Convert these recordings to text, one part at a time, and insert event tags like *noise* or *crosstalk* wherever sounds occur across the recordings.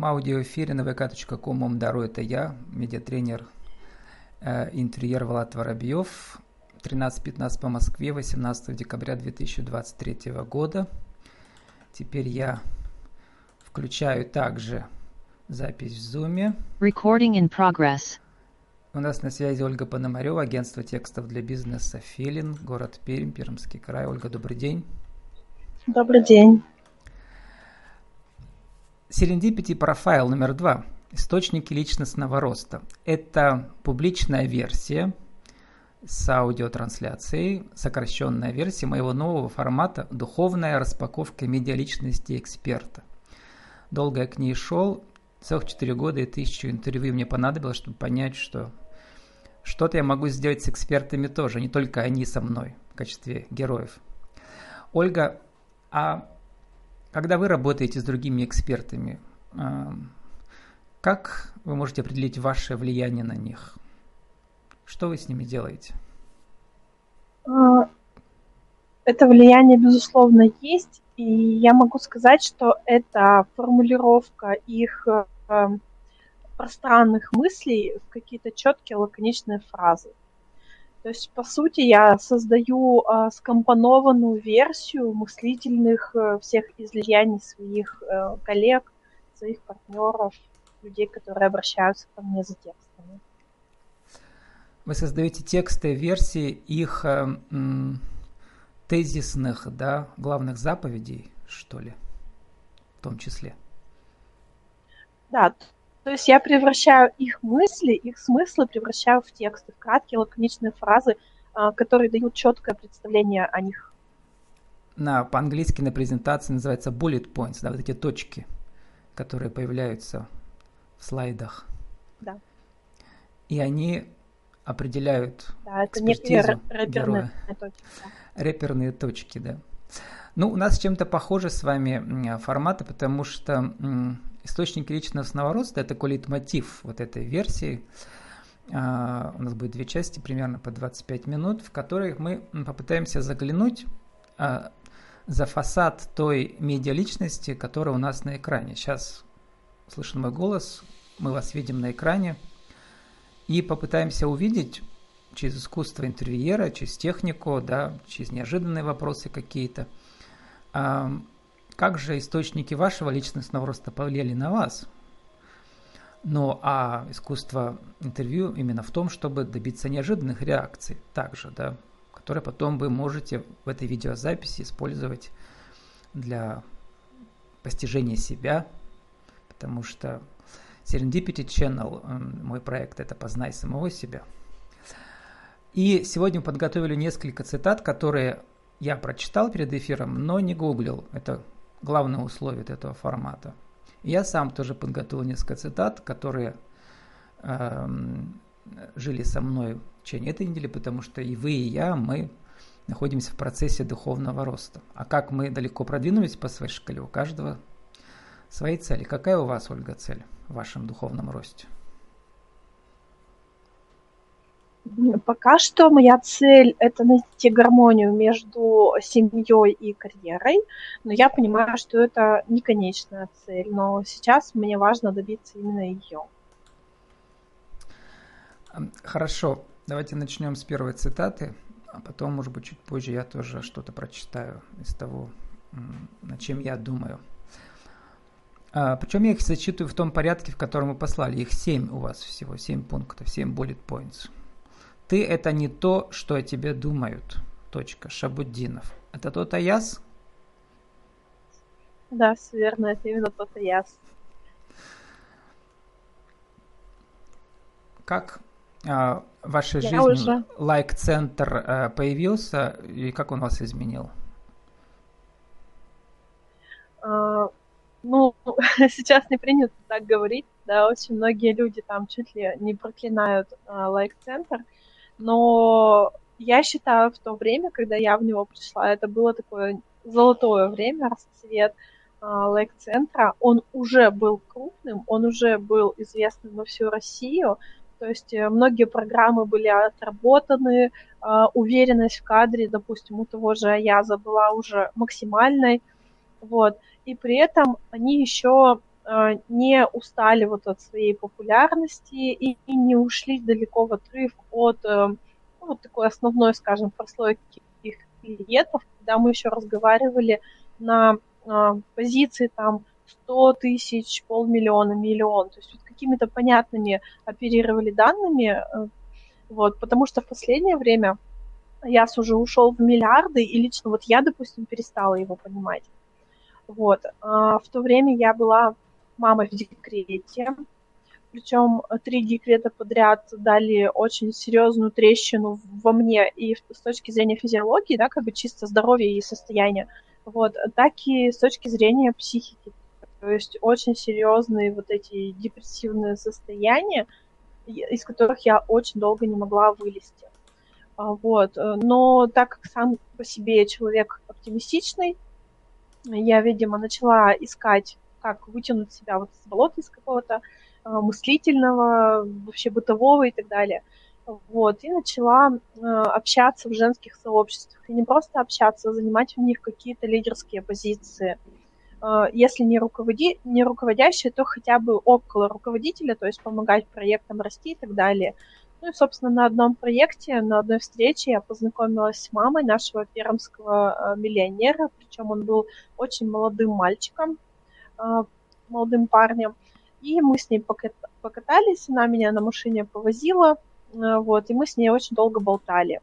прямом аудиоэфире на vk.com Умдару. Это я, медиатренер э, интерьер Влад Воробьев. 13.15 по Москве, 18 декабря 2023 года. Теперь я включаю также запись в Zoom. Recording in progress. У нас на связи Ольга Пономарева, агентство текстов для бизнеса «Филин», город Пермь, Пермский край. Ольга, добрый день. Добрый день. Serendipity профайл номер два. Источники личностного роста. Это публичная версия с аудиотрансляцией, сокращенная версия моего нового формата «Духовная распаковка медиаличности эксперта». Долго я к ней шел, целых 4 года и тысячу интервью мне понадобилось, чтобы понять, что что-то я могу сделать с экспертами тоже, не только они со мной в качестве героев. Ольга, а когда вы работаете с другими экспертами, как вы можете определить ваше влияние на них? Что вы с ними делаете? А, это влияние, безусловно, есть, и я могу сказать, что это формулировка их э, пространных мыслей в какие-то четкие лаконичные фразы. То есть, по сути, я создаю э, скомпонованную версию мыслительных э, всех излияний своих э, коллег, своих партнеров, людей, которые обращаются ко мне за текстами. Вы создаете тексты, версии их э, м, тезисных, да, главных заповедей, что ли, в том числе? Да, то есть я превращаю их мысли, их смыслы превращаю в тексты, в краткие лаконичные фразы, а, которые дают четкое представление о них. На, по-английски на презентации называется bullet points, да, вот эти точки, которые появляются в слайдах. Да. И они определяют Да, это некие рэперные героя. точки. Да. Рэперные точки, да. Ну, у нас чем-то похожи с вами форматы, потому что источники личностного роста – это мотив вот этой версии. А, у нас будет две части, примерно по 25 минут, в которых мы попытаемся заглянуть а, за фасад той медиаличности, которая у нас на экране. Сейчас слышен мой голос, мы вас видим на экране, и попытаемся увидеть через искусство интервьюера, через технику, да, через неожиданные вопросы какие-то, как же источники вашего личностного роста повлияли на вас? Ну, а искусство интервью именно в том, чтобы добиться неожиданных реакций также, да, которые потом вы можете в этой видеозаписи использовать для постижения себя, потому что Serendipity Channel, мой проект, это «Познай самого себя». И сегодня мы подготовили несколько цитат, которые я прочитал перед эфиром, но не гуглил. Это главное условие этого формата. Я сам тоже подготовил несколько цитат, которые э, жили со мной в течение этой недели, потому что и вы, и я, мы находимся в процессе духовного роста. А как мы далеко продвинулись по своей шкале, у каждого свои цели. Какая у вас, Ольга, цель в вашем духовном росте? Пока что моя цель – это найти гармонию между семьей и карьерой, но я понимаю, что это не конечная цель, но сейчас мне важно добиться именно ее. Хорошо, давайте начнем с первой цитаты, а потом, может быть, чуть позже я тоже что-то прочитаю из того, над чем я думаю. А, причем я их зачитываю в том порядке, в котором мы послали. Их семь у вас всего, семь пунктов, семь bullet points. Ты – это не то, что о тебе думают. Точка. Шабуддинов. Это тот Аяс? Да, все верно, это именно тот Аяс. Как а, в вашей Я жизни лайк-центр а, появился и как он вас изменил? А, ну, *laughs* сейчас не принято так говорить, да, очень многие люди там чуть ли не проклинают а, лайк-центр. Uh, но я считаю, в то время, когда я в него пришла, это было такое золотое время, расцвет э, лайк-центра. Он уже был крупным, он уже был известным во всю Россию. То есть э, многие программы были отработаны, э, уверенность в кадре, допустим, у того же Аяза была уже максимальной. Вот. И при этом они еще не устали вот от своей популярности и, и не ушли далеко в отрыв от э, ну, вот такой основной, скажем, прослойки их клиентов, когда мы еще разговаривали на э, позиции там 100 тысяч, полмиллиона, миллион, то есть вот какими-то понятными оперировали данными, вот, потому что в последнее время Яс уже ушел в миллиарды, и лично вот я, допустим, перестала его понимать. Вот. А в то время я была мамой в декрете, причем три декрета подряд дали очень серьезную трещину во мне и с точки зрения физиологии, да, как бы чисто здоровья и состояния, вот, так и с точки зрения психики. То есть очень серьезные вот эти депрессивные состояния, из которых я очень долго не могла вылезти. А, вот. Но так как сам по себе человек оптимистичный, я, видимо, начала искать, как вытянуть себя вот из болота из какого-то э, мыслительного, вообще бытового и так далее. Вот, и начала э, общаться в женских сообществах. И не просто общаться, а занимать в них какие-то лидерские позиции. Э, если не, руководи, не руководящие, то хотя бы около руководителя, то есть помогать проектам расти и так далее. Ну и, собственно, на одном проекте, на одной встрече я познакомилась с мамой нашего пермского миллионера, причем он был очень молодым мальчиком, молодым парнем. И мы с ней покатались, она меня на машине повозила, э, вот, и мы с ней очень долго болтали.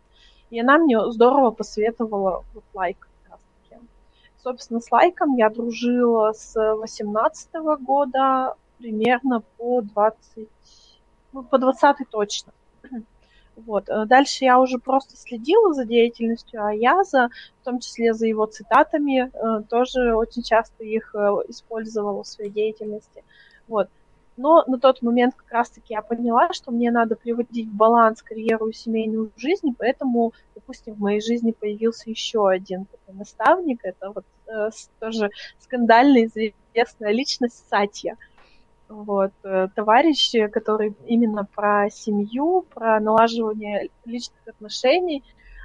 И она мне здорово посоветовала вот лайк. Собственно, с лайком я дружила с 18 года примерно по 20, ну, по 20 точно. Вот. Э, дальше я уже просто следила за деятельностью Аяза, в том числе за его цитатами, э, тоже очень часто их э, использовала в своей деятельности. Вот. Но на тот момент как раз-таки я поняла, что мне надо приводить в баланс карьеру и семейную жизнь, поэтому, допустим, в моей жизни появился еще один такой наставник, это вот э, тоже скандальная известная личность Сатья. Вот, э, товарищ, который именно про семью, про налаживание личных отношений,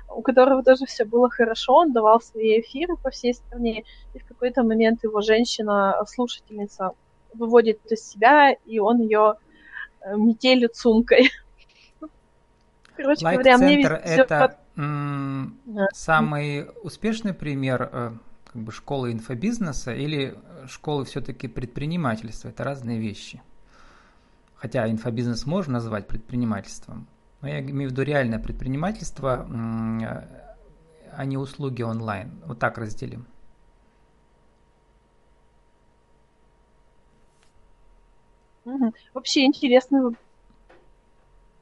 у которого тоже все было хорошо, он давал свои эфиры по всей стране, и в какой-то момент его женщина-слушательница выводит из себя, и он ее э, метелит сумкой. *laughs* Короче говоря, мне это самый успешный пример э, как бы школы инфобизнеса или школы все-таки предпринимательства. Это разные вещи. Хотя инфобизнес можно назвать предпринимательством. Но я имею в виду реальное предпринимательство, а не услуги онлайн. Вот так разделим. Вообще интересный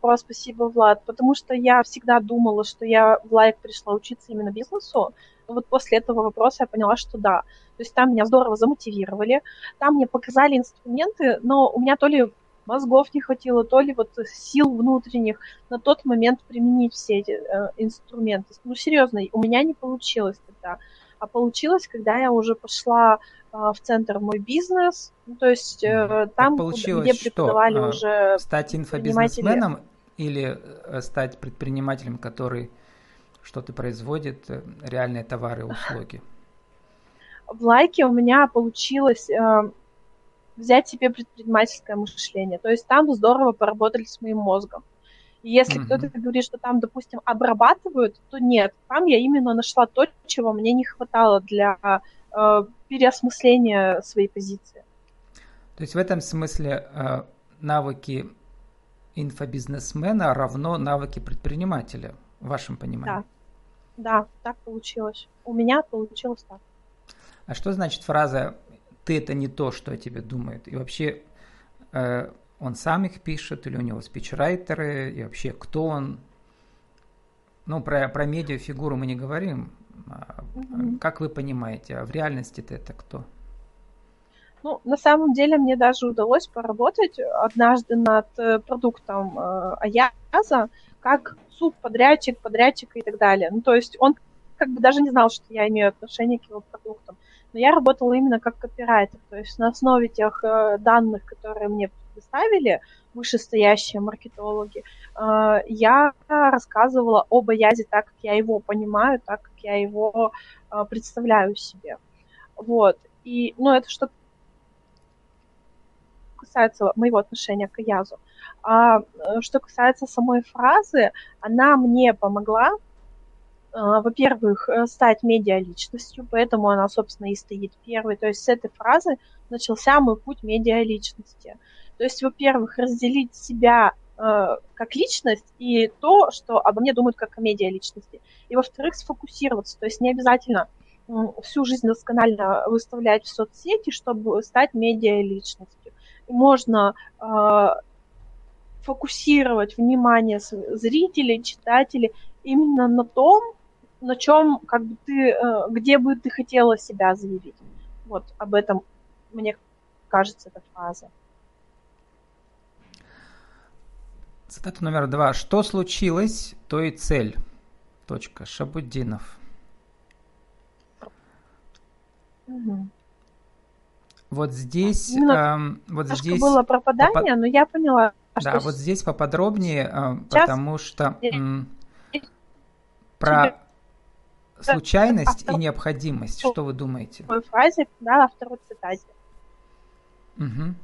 вопрос, спасибо, Влад, потому что я всегда думала, что я в лайк пришла учиться именно бизнесу, вот после этого вопроса я поняла, что да. То есть там меня здорово замотивировали, там мне показали инструменты, но у меня то ли мозгов не хватило, то ли вот сил внутренних на тот момент применить все эти э, инструменты. Ну, серьезно, у меня не получилось тогда. А получилось, когда я уже пошла э, в центр мой бизнес, ну, то есть э, там, куда, где преподавали что, уже стать инфобизнесменом или э, стать предпринимателем, который что-то производит, э, реальные товары и услуги? В лайке у меня получилось э, взять себе предпринимательское мышление. То есть там здорово поработали с моим мозгом. И если mm-hmm. кто-то говорит, что там, допустим, обрабатывают, то нет. Там я именно нашла то, чего мне не хватало для э, переосмысления своей позиции. То есть в этом смысле э, навыки инфобизнесмена равно навыки предпринимателя в вашем понимании? Да, да, так получилось. У меня получилось так. А что значит фраза «ты это не то, что о тебе думают»? И вообще э, он сам их пишет, или у него спичрайтеры, и вообще кто он? Ну, про, про медиафигуру мы не говорим. Mm Как вы понимаете, а в реальности-то это кто? Ну, на самом деле мне даже удалось поработать однажды над э, продуктом э, Аяза, как субподрядчик, подрядчик и так далее. Ну, то есть он как бы даже не знал, что я имею отношение к его продуктам. Но я работала именно как копирайтер, то есть на основе тех э, данных, которые мне предоставили вышестоящие маркетологи, э, я рассказывала об Аязе так, как я его понимаю, так, как я его э, представляю себе. Вот. И, ну, это что касается моего отношения к Аязу. А что касается самой фразы, она мне помогла во-первых, стать медиа-личностью, поэтому она, собственно, и стоит первой. То есть с этой фразы начался мой путь медиа-личности. То есть, во-первых, разделить себя э, как личность и то, что обо мне думают как о медиа-личности. И, во-вторых, сфокусироваться. То есть не обязательно э, всю жизнь досконально выставлять в соцсети, чтобы стать медиа-личностью. Можно э, фокусировать внимание зрителей, читателей именно на том, на чем как бы ты, э, где бы ты хотела себя заявить. Вот об этом, мне кажется, эта фраза. Цитата номер два. Что случилось, то и цель. Точка. Шабуддинов. Угу. Вот здесь, ну, э, вот здесь было пропадание, попад... но я поняла. Да, что... вот здесь поподробнее, э, Сейчас... потому что э, про случайность и необходимость. Что вы думаете? В фразе, да, во второй цитате. Угу.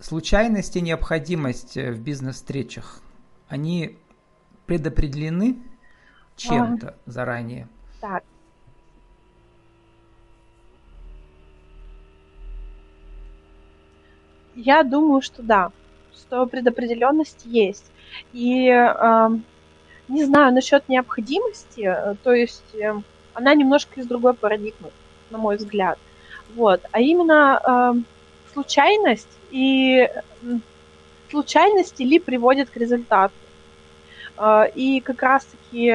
Случайность и необходимость э, в бизнес-встречах, они предопределены чем-то а, заранее? Так. Я думаю, что да, что предопределенность есть. И э, не знаю насчет необходимости, э, то есть э, она немножко из другой парадигмы, на мой взгляд. Вот. А именно э, случайность и случайности ли приводят к результату. А, и как раз-таки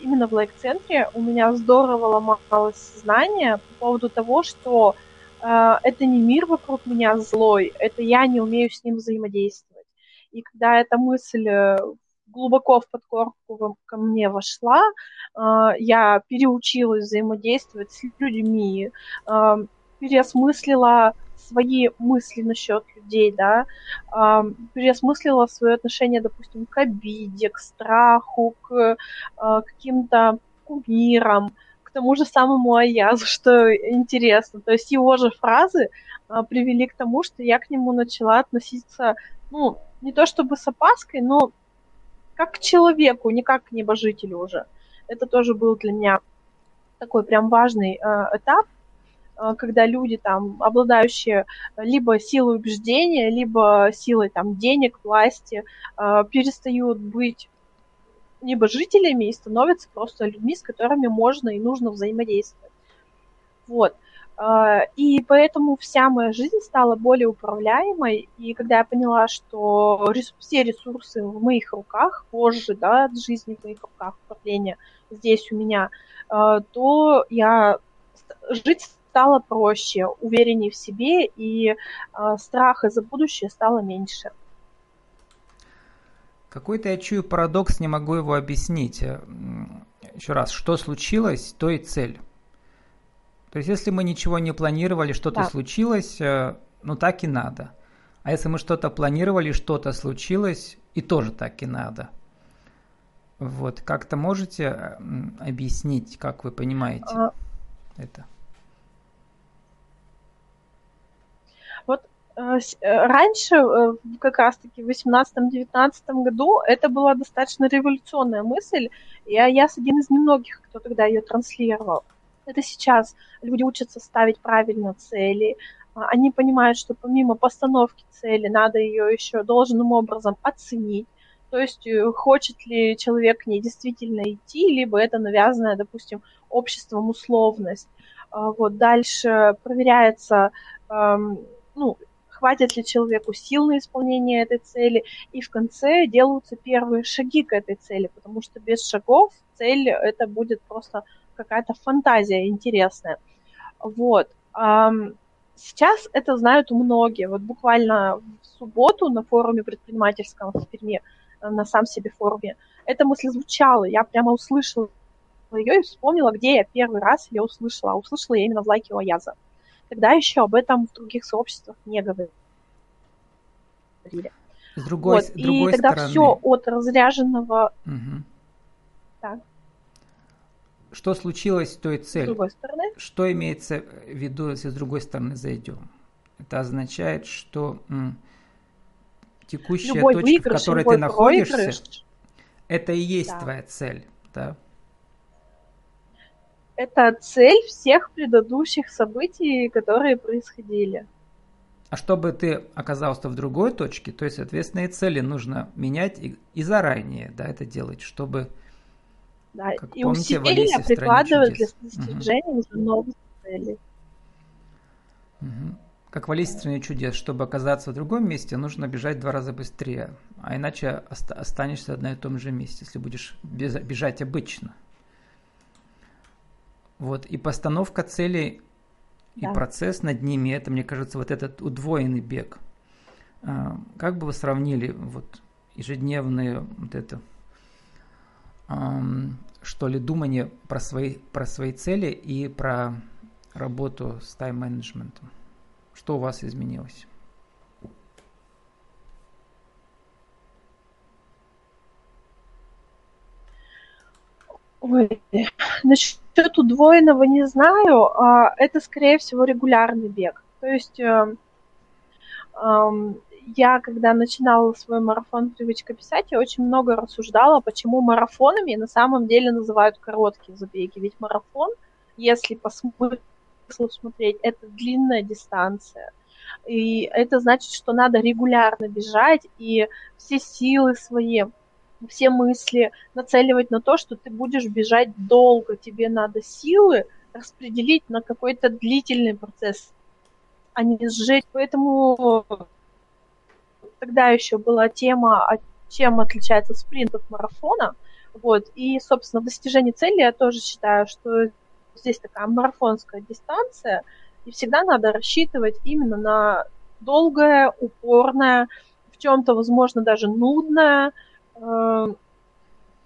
именно в лайк-центре у меня здорово ломалось сознание по поводу того, что это не мир вокруг меня злой, это я не умею с ним взаимодействовать. И когда эта мысль э, глубоко в подкорку ко мне вошла, а, я переучилась взаимодействовать с людьми, переосмыслила свои мысли насчет людей, да, переосмыслила свое отношение, допустим, к обиде, к страху, к э, каким-то кумирам, к тому же самому Аязу, *laughs* что интересно. То есть его же фразы э, привели к тому, что я к нему начала относиться, ну, не то чтобы с опаской, но как к человеку, не как к небожителю уже. Это тоже был для меня такой прям важный э, этап, Э, когда люди там, обладающие либо силой убеждения, либо силой там денег, власти, э, перестают быть небожителями и становятся просто людьми, с которыми можно и нужно взаимодействовать. Вот. Э, и поэтому вся моя жизнь стала более управляемой. И когда я поняла, что все ресурсы в моих руках, позже, да, жизни в моих руках, управление здесь у меня, то я жить стало проще, увереннее в себе, и э, страха за будущее стало меньше. Какой-то я чую парадокс, не могу его объяснить. Э, Еще раз, что случилось, то и цель. То есть, если мы ничего не планировали, что-то да. случилось, э, ну так и надо. А если мы что-то планировали, что-то случилось, и тоже так и надо. Вот, как-то можете э, объяснить, как вы понимаете а... это? Э, э, раньше, э, как раз-таки в 18-19 году, это была достаточно революционная мысль, и я один из немногих, кто тогда ее транслировал. Это сейчас люди учатся ставить правильно цели, а, они понимают, что помимо постановки цели надо ее еще должным образом оценить, то есть хочет ли человек к ней действительно идти, либо это навязанная, допустим, обществом условность. А, вот дальше проверяется ну, хватит ли человеку сил на исполнение этой цели, и в конце делаются первые шаги к этой цели, потому что без шагов цель это будет просто какая-то фантазия интересная. Вот. Сейчас это знают многие. Вот буквально в субботу на форуме предпринимательском в Перми, на сам себе форуме, эта мысль звучала. Я прямо услышала ее и вспомнила, где я первый раз ее услышала. А услышала я именно в лайке Ояза. Тогда еще об этом в других сообществах не говорили. С другой, вот. с другой и тогда стороны... все от разряженного... Угу. Так. Что случилось с той целью? С другой стороны? Что имеется в виду, если с другой стороны зайдем? это означает, что м, текущая Любой точка, выигрыш, в которой ты находишься, проигрыш, это и есть Да. твоя цель, да? Это цель всех предыдущих событий, которые происходили. А чтобы ты оказался в другой точке, то есть, соответственно, и цели нужно менять и, и заранее, да, это делать, чтобы Да. Как И помните, усилия «Алисе в стране прикладывают для чудес». достижения уже новых целей. Мгм. Как в Алисе стране чудес, чтобы оказаться в другом месте, нужно бежать в два раза быстрее, а иначе оста- останешься на том же месте, если будешь бежать обычно. Вот, и постановка целей и Да. процесс над ними, это, мне кажется, вот этот удвоенный бег. А, Как бы вы сравнили вот ежедневные вот это, что ли, думание про свои, про свои цели и про работу с тайм-менеджментом? Что у вас изменилось? Ой, насчет удвоенного не знаю. а Это, скорее всего, регулярный бег. То есть э, ам, я, когда начинала свой марафон «Привычка писать», я очень много рассуждала, почему марафонами на самом деле называют короткие забеги. Ведь марафон, если по смыслу смотреть, это длинная дистанция. И это значит, что надо регулярно бежать, и все силы свои, все мысли нацеливать на то, что ты будешь бежать долго. Тебе надо силы распределить на какой-то длительный процесс, а не сжечь. Поэтому тогда еще была тема, а чем отличается спринт от марафона. Вот. И, собственно, в достижении цели я тоже считаю, что здесь такая марафонская дистанция, и всегда надо рассчитывать именно на долгое, упорное, в чем-то, возможно, даже нудное э,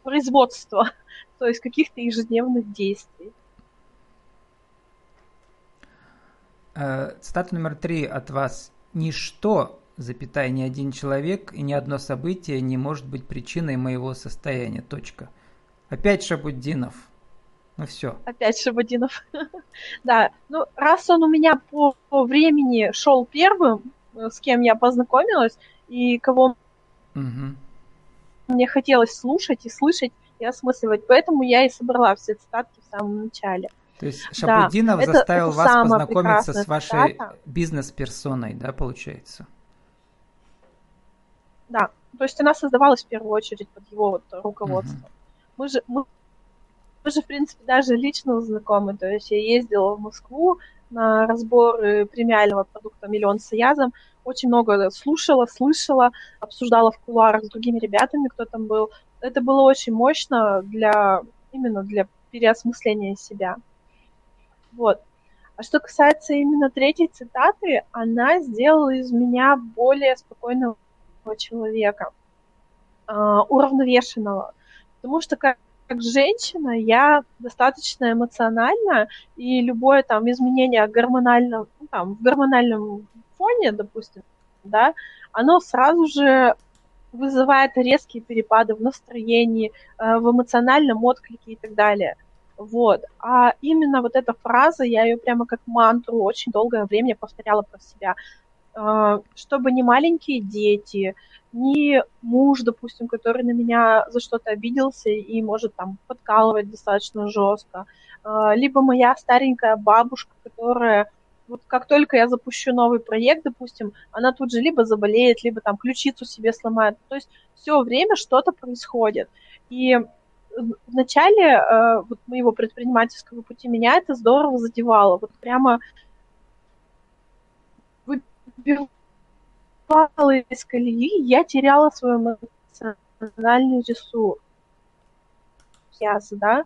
производство, *laughs* то есть каких-то ежедневных действий. Э, Цитата номер три от вас. Ничто, запятая, ни один человек и ни одно событие не может быть причиной моего состояния. Точка. Опять Шабуддинов. Ну все. Опять Шабудинов. *laughs* да, ну раз он у меня по, по времени шел первым, э, с кем я познакомилась, и кого Мгм. Мне хотелось слушать и слышать и осмысливать, поэтому я и собрала все цитатки в самом начале. То есть Да, Шабуддинов это- заставил это вас познакомиться с вашей цитата. бизнес-персоной, да, получается? Да, то есть она создавалась в первую очередь под его вот руководством. Мы же мы, мы же, в принципе, даже лично знакомы. То есть я ездила в Москву на разборы премиального продукта «Миллион с Аязом». Очень много слушала, слышала, обсуждала в кулуарах с другими ребятами, кто там был. Это было очень мощно для именно для переосмысления себя. Вот. А что касается именно третьей цитаты, она сделала из меня более спокойного человека, а, уравновешенного. Потому что как, как женщина я достаточно эмоциональна, и любое там изменение гормонального, ну, там, в гормональном фоне, допустим, да, оно сразу же вызывает резкие перепады в настроении, э, в эмоциональном отклике и так далее. Вот. А именно вот эта фраза, я ее прямо как мантру очень долгое время повторяла про себя. Э, Чтобы не маленькие дети, ни муж, допустим, который на меня за что-то обиделся и может там подкалывать достаточно жестко, э, либо моя старенькая бабушка, которая вот как только я запущу новый проект, допустим, она тут же либо заболеет, либо там ключицу себе сломает. То есть все время что-то происходит. И в начале э, вот моего предпринимательского пути меня это здорово задевало. Вот прямо выбивало из колеи, я теряла свой эмоциональный ресурс. да?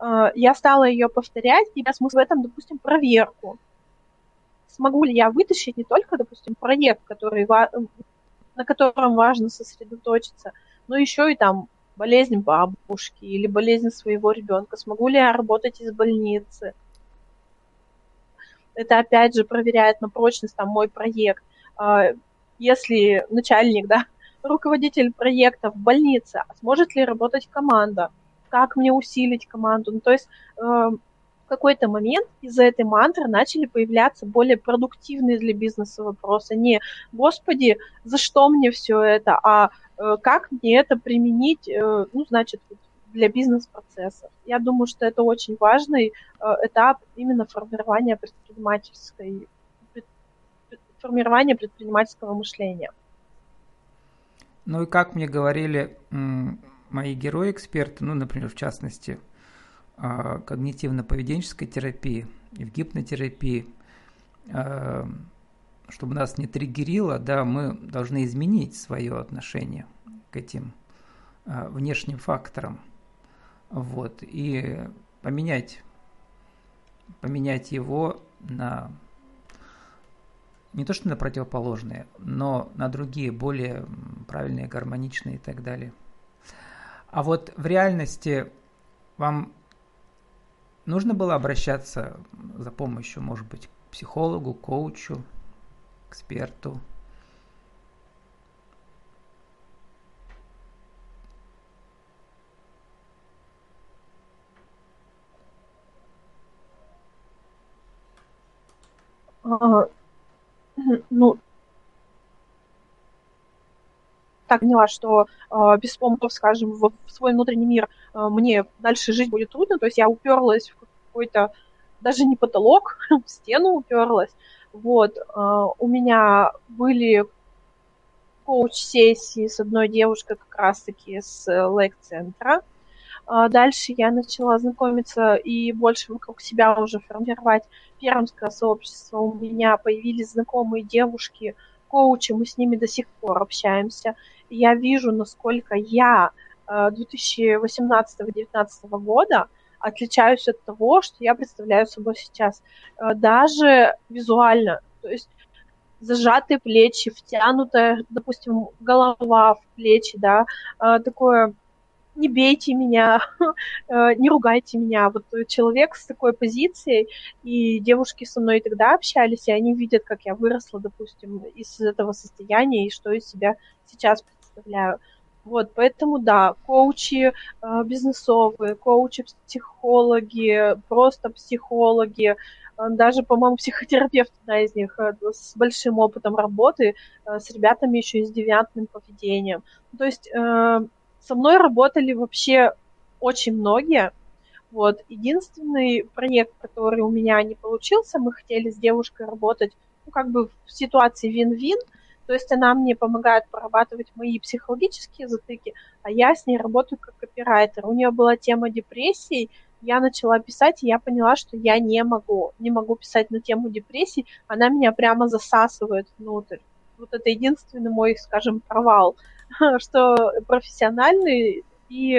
Э, Я стала ее повторять, и смысл в этом, допустим, проверку. Смогу ли я вытащить не только, допустим, проект, который, на котором важно сосредоточиться, но еще и там болезнь бабушки или болезнь своего ребенка. Смогу ли я работать из больницы? Это опять же проверяет на прочность там мой проект. А, Если начальник, *laughs* да, руководитель проекта в больнице, а сможет ли работать команда? Как мне усилить команду? Ну, то есть э, в какой-то момент из-за этой мантры начали появляться более продуктивные для бизнеса вопросы. Не, господи, за что мне все это, а э, как мне это применить, э, ну, значит, для бизнес-процессов. Я думаю, что это очень важный э, этап именно формирования предпринимательской формирования предпринимательского мышления. Ну и как мне говорили мои герои-эксперты, ну, например, в частности, а, когнитивно-поведенческой терапии и в гипнотерапии, а, чтобы нас не триггерило, да, мы должны изменить свое отношение к этим а, внешним факторам. Вот, и поменять, поменять его на не то что на противоположные, но на другие, более правильные, гармоничные и так далее. А вот в реальности вам нужно было обращаться за помощью, может быть, к психологу, коучу, эксперту? А, ну, так поняла, что э, без помощи, скажем, в, свой внутренний мир э, мне дальше жить будет трудно, то есть я уперлась в какой-то, даже не потолок, *laughs* в стену уперлась. Вот, э, у меня были коуч-сессии с одной девушкой как раз-таки с лейк-центра. Дальше я начала знакомиться и больше вокруг себя уже формировать пермское сообщество. У меня появились знакомые девушки, коучи, мы с ними до сих пор общаемся я вижу, насколько я 2018-2019 э, года отличаюсь от того, что я представляю собой сейчас. Э, даже визуально. То есть зажатые плечи, втянутая, допустим, голова в плечи, да, э, такое не бейте меня, *laughs* не ругайте меня. Вот человек с такой позицией, и девушки со мной тогда общались, и они видят, как я выросла, допустим, из этого состояния, и что из себя сейчас представляю. Вот, поэтому да, коучи э, бизнесовые, коучи психологи, просто психологи, э, даже, по-моему, *laughs* психотерапевт одна из них э, с большим опытом работы э, с ребятами еще и с девиантным поведением. То есть э, со мной работали вообще очень многие. Вот, единственный проект, который у меня не получился, мы хотели с девушкой работать, ну, как бы в ситуации вин-вин, то есть она мне помогает прорабатывать мои психологические затыки, а я с ней работаю как копирайтер. У нее была тема депрессии, я начала писать, и я поняла, что я не могу, не могу писать на тему депрессии, она меня прямо засасывает внутрь. Вот это единственный мой, скажем, провал, *laughs* что профессиональный и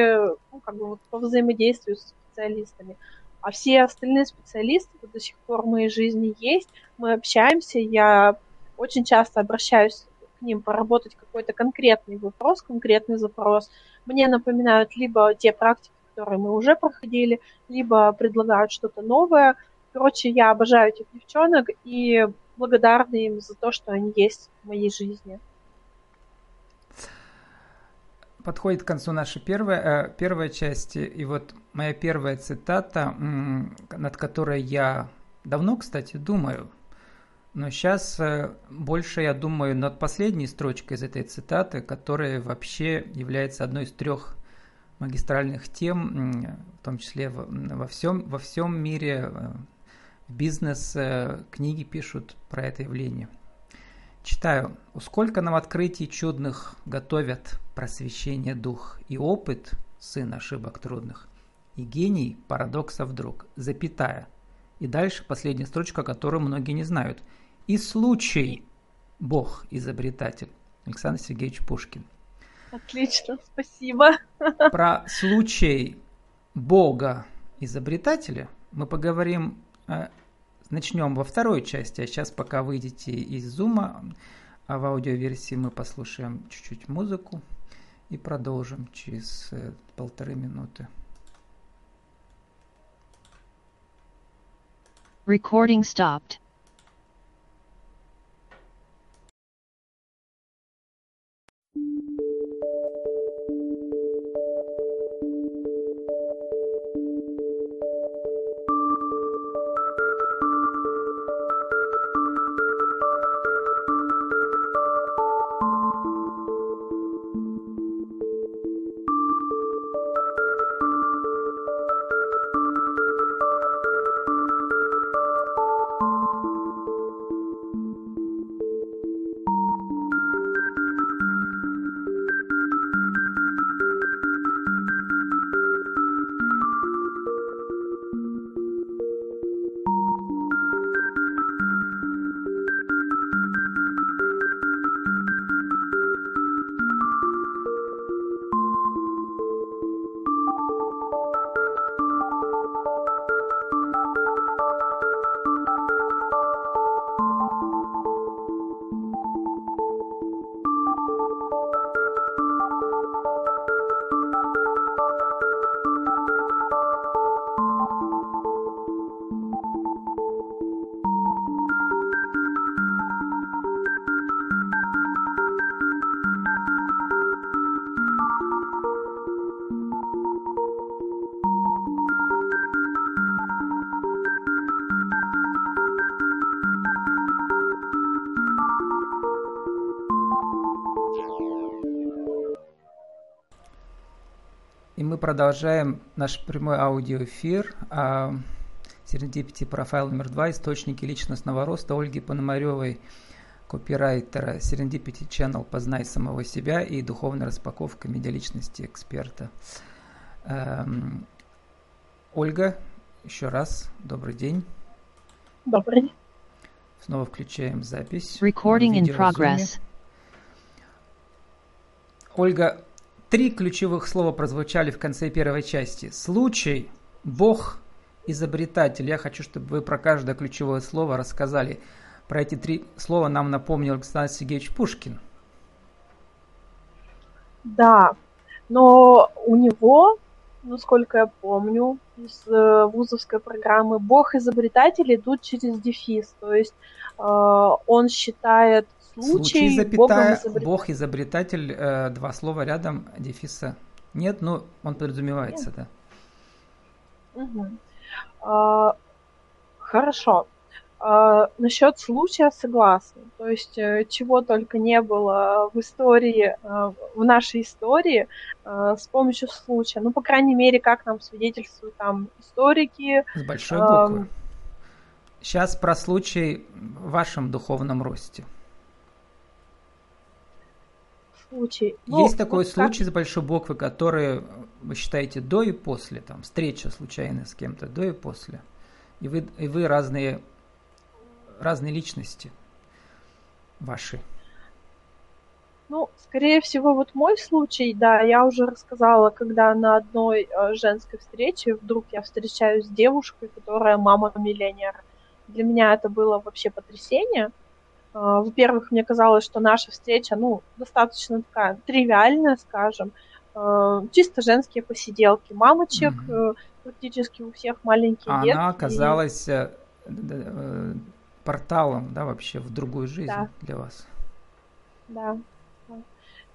ну, как бы вот по взаимодействию с специалистами. А все остальные специалисты до сих пор в моей жизни есть, мы общаемся, я очень часто обращаюсь к ним поработать какой-то конкретный вопрос, конкретный запрос. Мне напоминают либо те практики, которые мы уже проходили, либо предлагают что-то новое. Короче, я обожаю этих девчонок и благодарна им за то, что они есть в моей жизни. Подходит к концу наша первая, э, первая часть. И вот моя первая цитата, над которой я давно, кстати, думаю – но сейчас э, больше я думаю над последней строчкой из этой цитаты, которая вообще является одной из трех магистральных тем, в том числе во всем, во всем мире э, бизнес, книги пишут про это явление. Читаю. «У сколько нам открытий чудных готовят просвещение дух и опыт, сын ошибок трудных, и гений парадокса вдруг, запятая». И дальше последняя строчка, которую многие не знают – и случай Бог изобретатель. Александр Сергеевич Пушкин. Отлично, спасибо. *laughs* Про случай Бога изобретателя мы поговорим, э, начнем во второй части, а сейчас пока выйдете из зума, а в аудиоверсии мы послушаем чуть-чуть музыку и продолжим через э, полторы минуты. Recording stopped. Продолжаем наш прямой аудиоэфир. А, Serendipity профайл номер два. Источники личностного роста Ольги Пономаревой, копирайтера Serendipity Channel «Познай самого себя» и духовная распаковка медиаличности эксперта. Эм, Ольга, еще раз добрый день. Добрый. Снова включаем запись. Recording in progress. Ольга, Три ключевых слова прозвучали в конце первой части. Случай, Бог, изобретатель. Я хочу, чтобы вы про каждое ключевое слово рассказали. Про эти три слова нам напомнил Александр Сергеевич Пушкин. Да, но у него, насколько я помню, из э, вузовской программы «Бог изобретатель» идут через дефис. То есть э, он считает случай, случай запятая, изобретатель. Бог изобретатель, э, два слова рядом, дефиса нет, но он подразумевается, нет. да. Угу. А, хорошо. А, насчет случая согласна. То есть э, чего только не было в истории, э, в нашей истории э, с помощью случая. Ну, по крайней мере, как нам свидетельствуют там историки. С большой буквы. Сейчас про случай в вашем духовном росте случай. Ну, Есть такой вот случай как... с большой буквы, который вы считаете до и после, там, встреча случайная с кем-то, до и после. И вы, и вы разные, разные личности ваши. Ну, скорее всего, вот мой случай, да, я уже рассказала, когда на одной э, женской встрече вдруг я встречаюсь с девушкой, которая мама миллионера. Для меня это было вообще потрясение. Во-первых, мне казалось, что наша встреча, ну, достаточно такая тривиальная, скажем, а, чисто женские посиделки. Мамочек mm-hmm. практически у всех маленькие а детки. Она оказалась. Э, э, порталом, да, вообще в другую жизнь да. для вас. Да.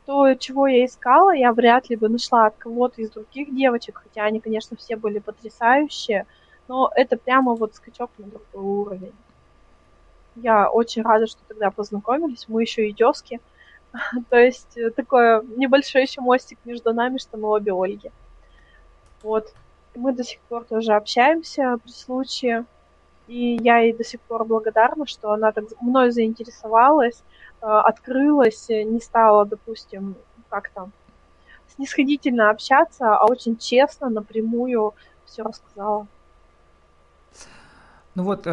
То, чего я искала, я вряд ли бы нашла от кого-то из других девочек, хотя они, конечно, все были потрясающие, но это прямо вот скачок на другой уровень. Я очень рада, что тогда познакомились. Мы еще и тезки. *laughs* То есть э, такой небольшой еще мостик между нами, что мы обе Ольги. Вот. Мы до сих пор тоже общаемся при случае. И я ей до сих пор благодарна, что она так мной заинтересовалась, э, открылась, э, не стала, допустим, как-то снисходительно общаться, а очень честно, напрямую все рассказала. Ну вот,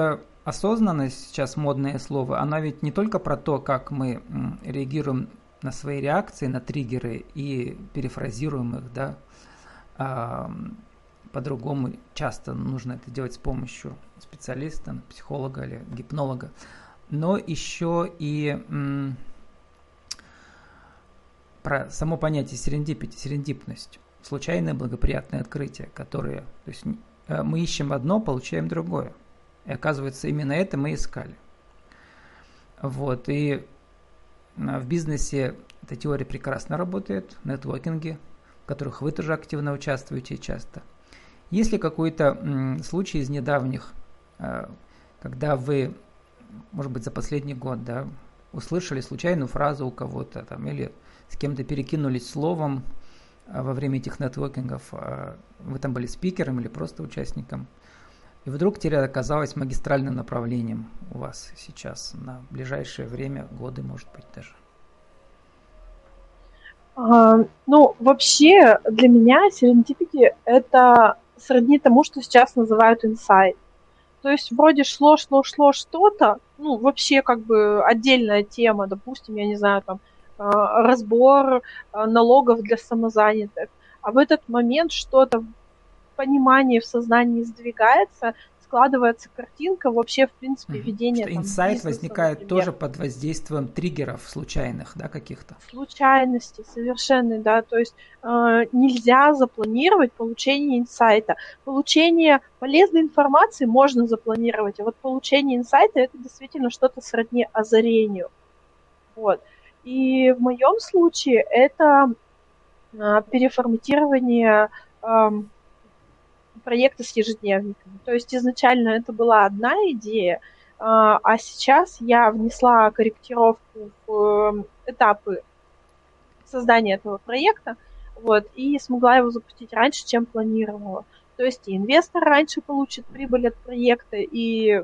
осознанность, сейчас модное слово, она ведь не только про то, как мы реагируем на свои реакции, на триггеры и перефразируем их, да, а, по-другому часто нужно это делать с помощью специалиста, психолога или гипнолога, но еще и м, про само понятие серендипити, серендипность, случайное благоприятное открытие, которое, то есть э, мы ищем одно, получаем другое. И оказывается, именно это мы искали. Вот, и а, в бизнесе эта теория прекрасно работает, нетворкинге, в которых вы тоже активно участвуете часто. Есть ли какой-то случай из недавних, э, когда вы, может быть, за последний год, да, услышали случайную фразу у кого-то там или с кем-то перекинулись словом э, во время этих нетворкингов, вы там были спикером или просто участником – и вдруг теря оказалась магистральным направлением у вас сейчас на ближайшее время, годы, может быть, даже. А, ну, вообще, для меня serendipity – это сродни тому, что сейчас называют инсайт. То есть вроде шло, шло, шло что-то, ну, вообще как бы отдельная тема, допустим, я не знаю, там, а, разбор а, налогов для самозанятых. А в этот момент что-то понимании в сознании сдвигается, складывается картинка вообще, в принципе, ведение. Что инсайт возникает например. тоже под воздействием триггеров случайных, да, каких-то? Случайности, совершенно, да. То есть э, нельзя запланировать получение инсайта. Получение полезной информации можно запланировать, а вот получение инсайта это действительно что-то сродни озарению. Вот. И в моем случае это э, переформатирование э, проекта с ежедневниками. То есть изначально это была одна идея, а, а сейчас я внесла корректировку в эм, этапы создания этого проекта. вот, и смогла его запустить раньше, чем планировала. То есть и инвестор раньше получит прибыль от проекта, и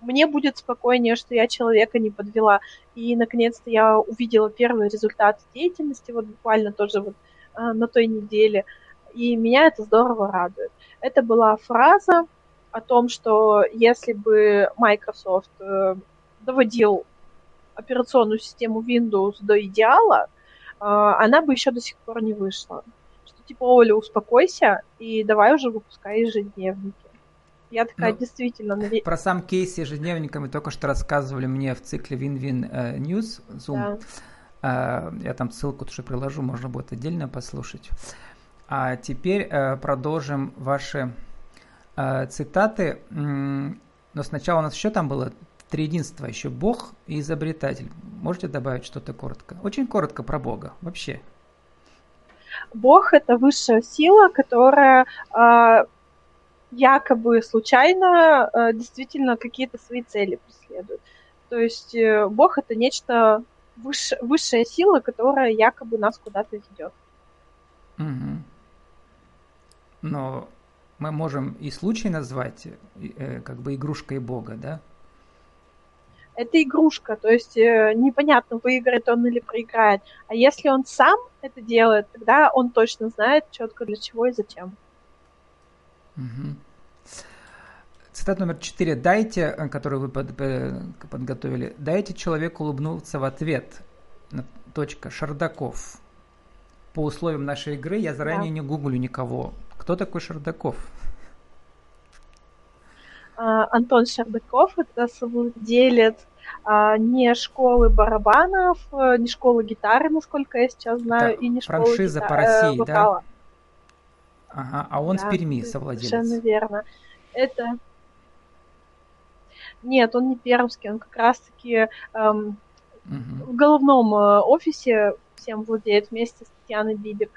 мне будет спокойнее, что я человека не подвела. И, наконец-то, я увидела первый результат деятельности, вот буквально тоже вот э, на той неделе, и меня это здорово радует. Это была фраза о том, что если бы Microsoft э, доводил операционную систему Windows до идеала, э, она бы еще до сих пор не вышла типа, Оля, успокойся и давай уже выпускай ежедневники. Я такая, ну, действительно... Про сам кейс ежедневника вы только что рассказывали мне в цикле Win-Win э, News Zoom. Да. Я там ссылку тоже приложу, можно будет отдельно послушать. А теперь э, продолжим ваши э, цитаты. Но сначала у нас еще там было три единства, еще Бог и изобретатель. Можете добавить что-то коротко? Очень коротко про Бога, вообще. Бог это высшая сила, которая э, якобы случайно э, действительно какие-то свои цели преследует. То есть э, Бог это нечто выше, высшая сила, которая якобы нас куда-то ведет. Угу. Но мы можем и случай назвать э, как бы игрушкой Бога, да? это игрушка, то есть э, непонятно, выиграет он или проиграет. А если он сам это делает, тогда он точно знает четко для чего и зачем. Угу. Цитат номер четыре. Дайте, э, которую вы под, подготовили, дайте человеку улыбнуться в ответ. Точка. Шардаков. По условиям нашей игры я заранее да. не гуглю никого. Кто такой Шардаков? А, Антон Шардаков, это совладелец а, не школы барабанов, э, не школы гитары, насколько я сейчас знаю, так, и не школы франшиза гитары, по России, вокала. да? Ага, а он да, в Перми совладелец. Совершенно верно. Это... Нет, он не пермский, он как раз-таки эм, угу. в головном э, офисе всем владеет вместе с Татьяной Бибик.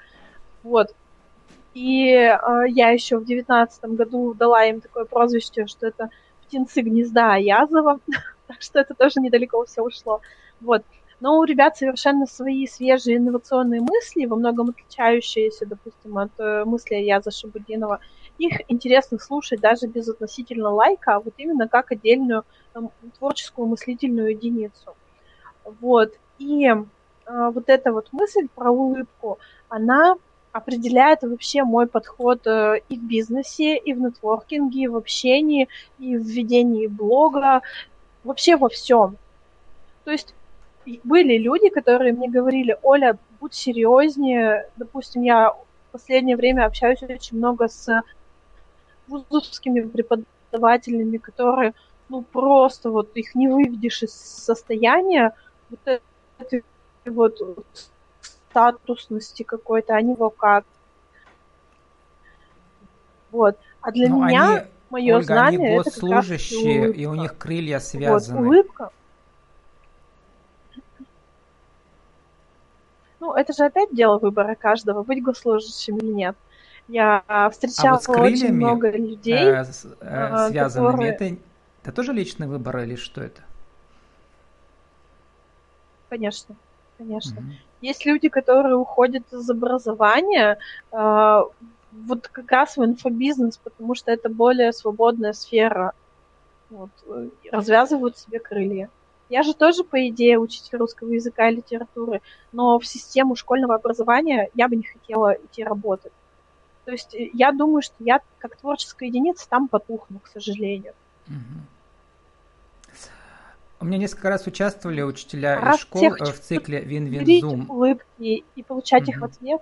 Вот. И э, я еще в девятнадцатом году дала им такое прозвище, что это птенцы гнезда Язова, *laughs* так что это тоже недалеко все ушло. Вот. Но у ребят совершенно свои свежие инновационные мысли, во многом отличающиеся, допустим, от э, мысли Яза Шабудинова. Их интересно слушать даже без относительно лайка, а вот именно как отдельную там, творческую мыслительную единицу. Вот. И э, вот эта вот мысль про улыбку, она определяет вообще мой подход э, и в бизнесе, и в нетворкинге, и в общении, и в ведении блога, вообще во всем. То есть были люди, которые мне говорили, Оля, будь серьезнее. Допустим, я в последнее время общаюсь очень много с вузовскими преподавателями, которые, ну, просто вот их не выведешь из состояния вот этой вот статусности какой-то, они его как. Вот. А для Но меня они, мое Ольга, знание они госслужащие, это и у них крылья связаны. Вот, улыбка. Ну, это же опять дело выбора каждого, быть госслужащим или нет. Я встречала а вот очень много людей, э, э, связанными, которые... это, это тоже личный выбор или что это? Конечно, конечно. Угу. Есть люди, которые уходят из образования э, вот как раз в инфобизнес, потому что это более свободная сфера. Вот, развязывают себе крылья. Я же тоже, по идее, учитель русского языка и литературы, но в систему школьного образования я бы не хотела идти работать. То есть э, я думаю, что я как творческая единица там потухну, к сожалению. Угу. У меня несколько раз участвовали учителя раз из школ тех, э, в цикле Zoom. улыбки и получать угу. их в ответ.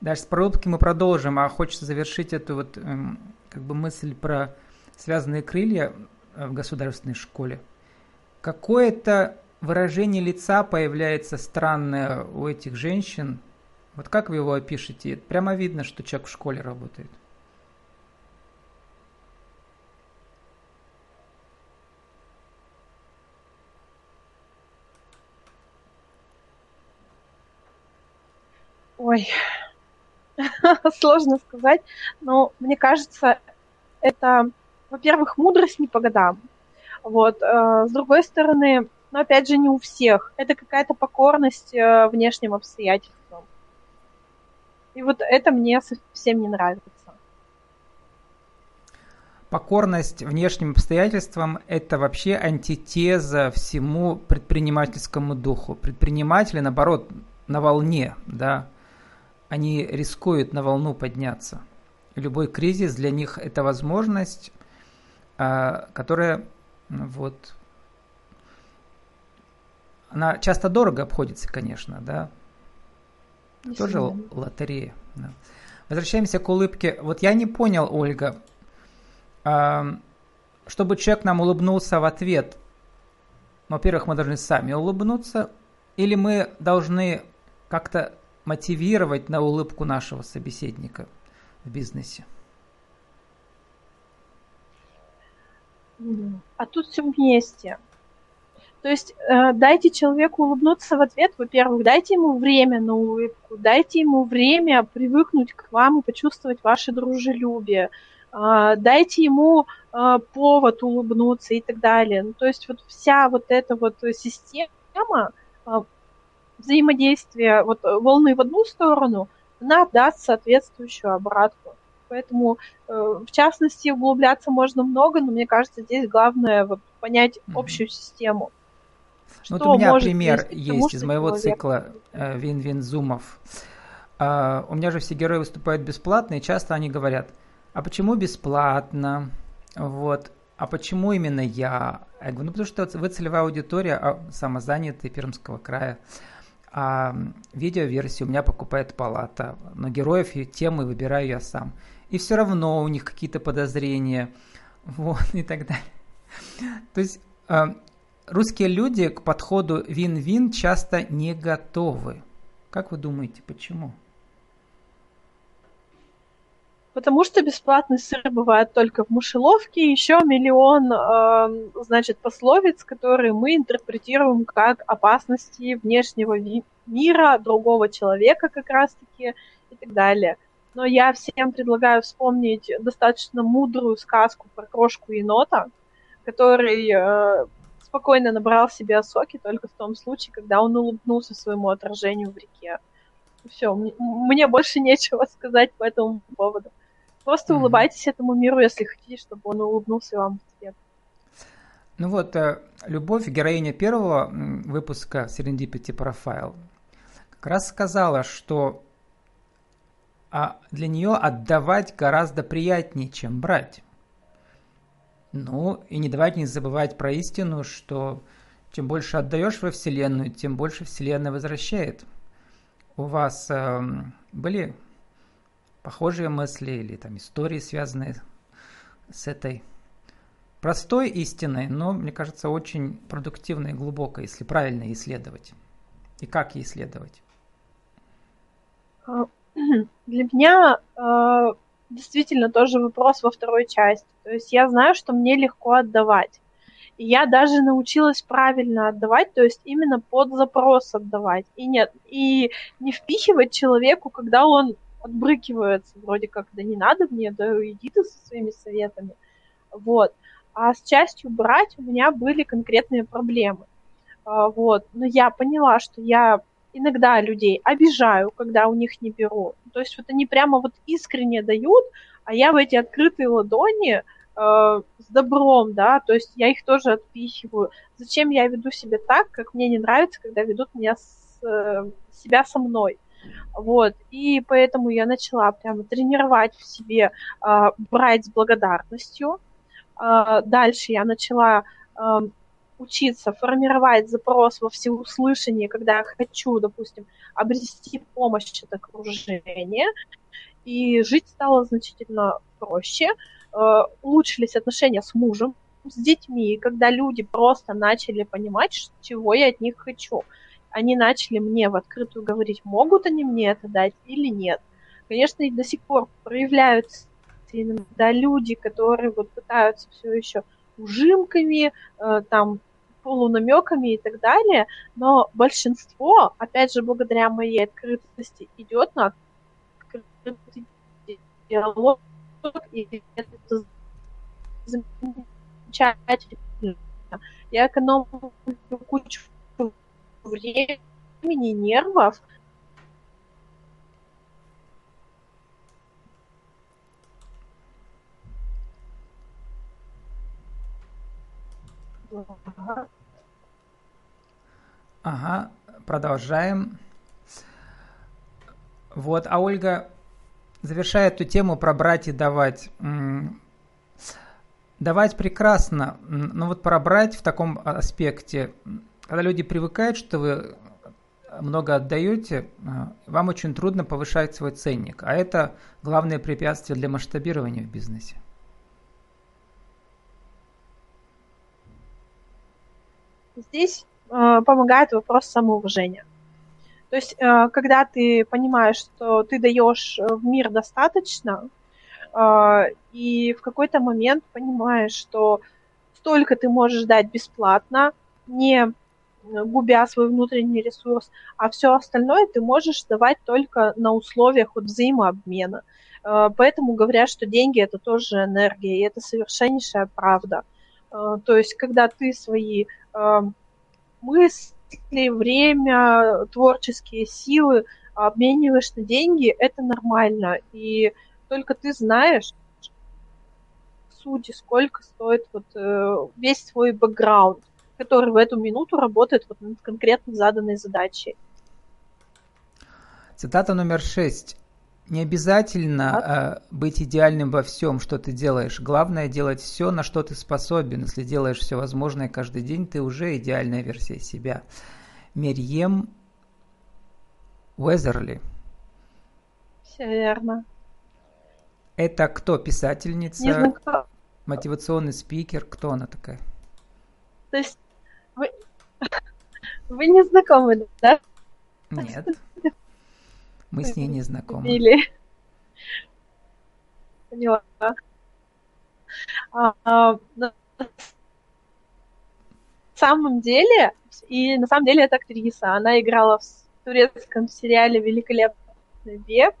Дальше с про улыбки мы продолжим, а хочется завершить эту вот эм, как бы мысль про связанные крылья э, в государственной школе. Какое-то выражение лица появляется странное у этих женщин. Вот как вы его опишете? Прямо видно, что человек в школе работает. Ой, *laughs* сложно сказать, но мне кажется, это, во-первых, мудрость не по годам. Вот. Э, с другой стороны, но опять же не у всех. Это какая-то покорность э, внешним обстоятельствам. И вот это мне совсем не нравится. Покорность внешним обстоятельствам – это вообще антитеза всему предпринимательскому духу. Предприниматели, наоборот, на волне, да, они рискуют на волну подняться. Любой кризис для них – это возможность, а, которая вот, она часто дорого обходится, конечно, да. Тоже лотерея. Да. Возвращаемся к улыбке. Вот я не понял, Ольга, чтобы человек нам улыбнулся в ответ, во-первых, мы должны сами улыбнуться, или мы должны как-то мотивировать на улыбку нашего собеседника в бизнесе? А тут все вместе. То есть э, дайте человеку улыбнуться в ответ, во-первых, дайте ему время на улыбку, дайте ему время привыкнуть к вам и почувствовать ваше дружелюбие, э, дайте ему э, повод улыбнуться и так далее. Ну, то есть вот вся вот эта вот система э, взаимодействия вот волны в одну сторону, она даст соответствующую обратку. Поэтому, э, в частности, углубляться можно много, но мне кажется, здесь главное вот понять mm-hmm. общую систему. Ну, вот у меня пример есть из моего человек... цикла э, Вин-Вин Зумов. Uh, у меня же все герои выступают бесплатно, и часто они говорят, а почему бесплатно? Вот. А почему именно я? Я говорю, ну потому что вы целевая аудитория а, самозанятый Пермского края. А видеоверсию у меня покупает палата, но героев и темы выбираю я сам. И все равно у них какие-то подозрения, *laughs* вот, и так далее. То есть русские люди к подходу вин-вин часто не готовы. Как вы думаете, почему? Потому что бесплатный сыр бывает только в мышеловке, еще миллион, э, значит, пословиц, которые мы интерпретируем как опасности внешнего мира, другого человека как раз-таки и так далее. Но я всем предлагаю вспомнить достаточно мудрую сказку про крошку енота, который э, спокойно набрал себе соки только в том случае, когда он улыбнулся своему отражению в реке. Все, мне больше *laughs* нечего сказать по этому поводу. Просто mm-hmm. улыбайтесь этому миру, если хотите, чтобы он улыбнулся вам в ответ. Ну вот, э, Любовь, героиня первого выпуска Serendipity Profile, как раз сказала, что а для нее отдавать гораздо приятнее, чем брать. Ну, и не давайте не забывать про истину, что чем больше отдаешь во Вселенную, тем больше Вселенная возвращает. У вас э, были похожие мысли или там истории, связанные с этой простой истиной, но, мне кажется, очень продуктивной и глубокой, если правильно исследовать. И как исследовать? А, *clears throat* для меня э, действительно тоже вопрос во второй части. То есть я знаю, что мне легко отдавать. И я даже научилась правильно отдавать, то есть именно под запрос отдавать. И нет, и не впихивать человеку, когда он отбрыкивается, вроде как, да не надо мне, да иди ты со своими советами. Вот. А с частью брать у меня были конкретные проблемы. А, вот. Но я поняла, что я иногда людей обижаю, когда у них не беру. То есть вот они прямо вот искренне дают, а я в эти открытые ладони э, с добром, да, то есть я их тоже отпихиваю. Зачем я веду себя так, как мне не нравится, когда ведут меня с, э, себя со мной? Вот, и поэтому я начала прямо тренировать в себе, э, брать с благодарностью. Э, дальше я начала э, учиться формировать запрос во всеуслышание, когда я хочу, допустим, обрести помощь от окружения, и жить стало значительно проще, э, улучшились отношения с мужем, с детьми, когда люди просто начали понимать, чего я от них хочу. Они начали мне в открытую говорить, могут они мне это дать или нет. Конечно, и до сих пор проявляются иногда люди, которые вот пытаются все еще ужимками, э, там, полунамеками и так далее, но большинство, опять же, благодаря моей открытости, идет на открытый диалог, и это замечательно. Я экономлю кучу времени, нервов. Ага. ага, продолжаем. Вот, а Ольга завершая эту тему про брать и давать. Давать прекрасно, но вот про брать в таком аспекте когда люди привыкают, что вы много отдаете, а, вам очень трудно повышать свой ценник. А это главное препятствие для масштабирования в бизнесе. Здесь э, помогает вопрос самоуважения. То есть, э, когда ты понимаешь, что ты даешь в мир достаточно, э, и в какой-то момент понимаешь, что столько ты можешь дать бесплатно, не губя свой внутренний ресурс, а все остальное ты можешь давать только на условиях вот взаимообмена. Э, поэтому говорят, что деньги это тоже энергия, и это совершеннейшая правда. Э, то есть, когда ты свои э, мысли, время, творческие силы обмениваешь на деньги, это нормально. И только ты знаешь, сути, сколько стоит вот весь свой бэкграунд который в эту минуту работает вот над конкретно заданной задачей. Цитата номер шесть. Не обязательно э, быть идеальным во всем, что ты делаешь. Главное делать все, на что ты способен. Если делаешь все возможное каждый день, ты уже идеальная версия себя. Мерьем Уэзерли. Все верно. Это кто? Писательница? Мотивационный спикер? Кто она такая? То есть вы не знакомы, да? Нет. Мы с ней не знакомы. Или... Поняла. А, а, на самом деле, и на самом деле это актриса, она играла в турецком сериале «Великолепный век»,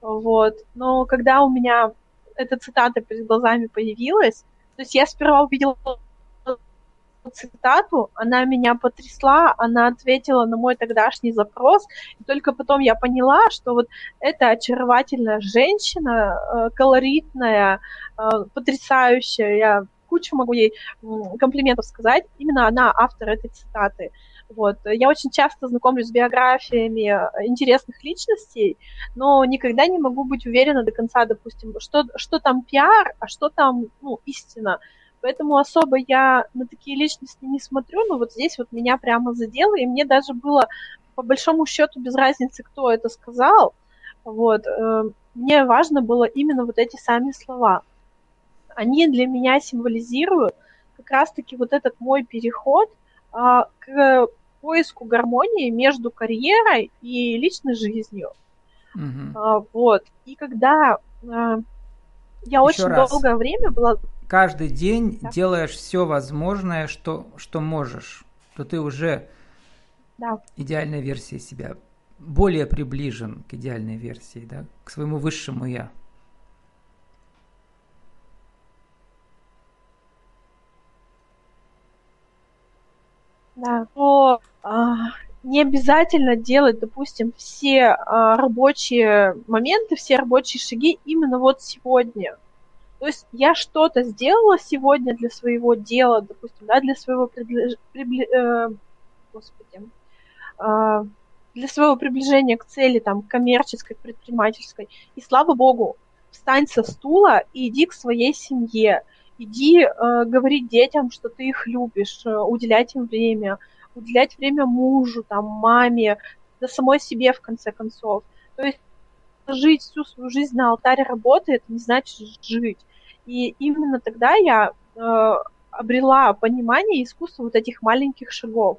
вот, но когда у меня эта цитата перед глазами появилась, то есть я сперва увидела цитату, она меня потрясла, она ответила на мой тогдашний запрос, и только потом я поняла, что вот эта очаровательная женщина, э, колоритная, э, потрясающая, я кучу могу ей комплиментов сказать, именно она автор этой цитаты. Вот. Я очень часто знакомлюсь с биографиями э, интересных личностей, но никогда не могу быть уверена до конца, допустим, что, что там пиар, а что там ну, истина. Поэтому особо я на такие личности не смотрю, но вот здесь вот меня прямо задело, и мне даже было по большому счету без разницы, кто это сказал. Вот. Э, мне важно было именно вот эти сами слова. Они для меня символизируют как раз-таки вот этот мой переход а, к поиску гармонии между карьерой и личной жизнью. Угу. Вот. И когда э, я Еще очень раз. долгое время была каждый день да. делаешь все возможное, что, что можешь, то ты уже да. идеальная версия себя, более приближен к идеальной версии, да, к своему высшему я. Да, но а, не обязательно делать, допустим, все а, рабочие моменты, все рабочие шаги именно вот сегодня. То есть я что-то сделала сегодня для своего дела, допустим, да, для своего приближ... прибли... э, господи, э, для своего приближения к цели, там, коммерческой, предпринимательской. И слава богу, встань со стула и иди к своей семье. Иди э, говорить детям, что ты их любишь, э, уделять им время, уделять время мужу, там, маме, да самой себе, в конце концов. То есть жить всю свою жизнь на алтаре работы, это не значит жить. И именно тогда я э, обрела понимание искусства вот этих маленьких шагов,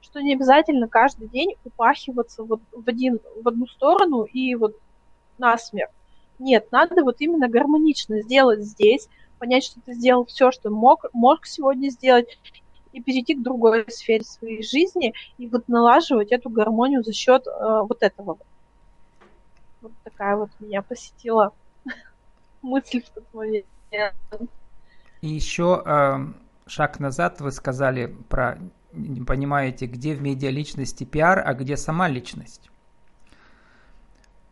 что не обязательно каждый день упахиваться вот в, один, в одну сторону и вот насмерть. Нет, надо вот именно гармонично сделать здесь, понять, что ты сделал все, что мог, мог сегодня сделать, и перейти к другой сфере своей жизни и вот налаживать эту гармонию за счет э, вот этого. Вот такая вот меня посетила *laughs* мысль в тот момент. И еще э, шаг назад вы сказали про, понимаете, где в медиа личности пиар, а где сама личность.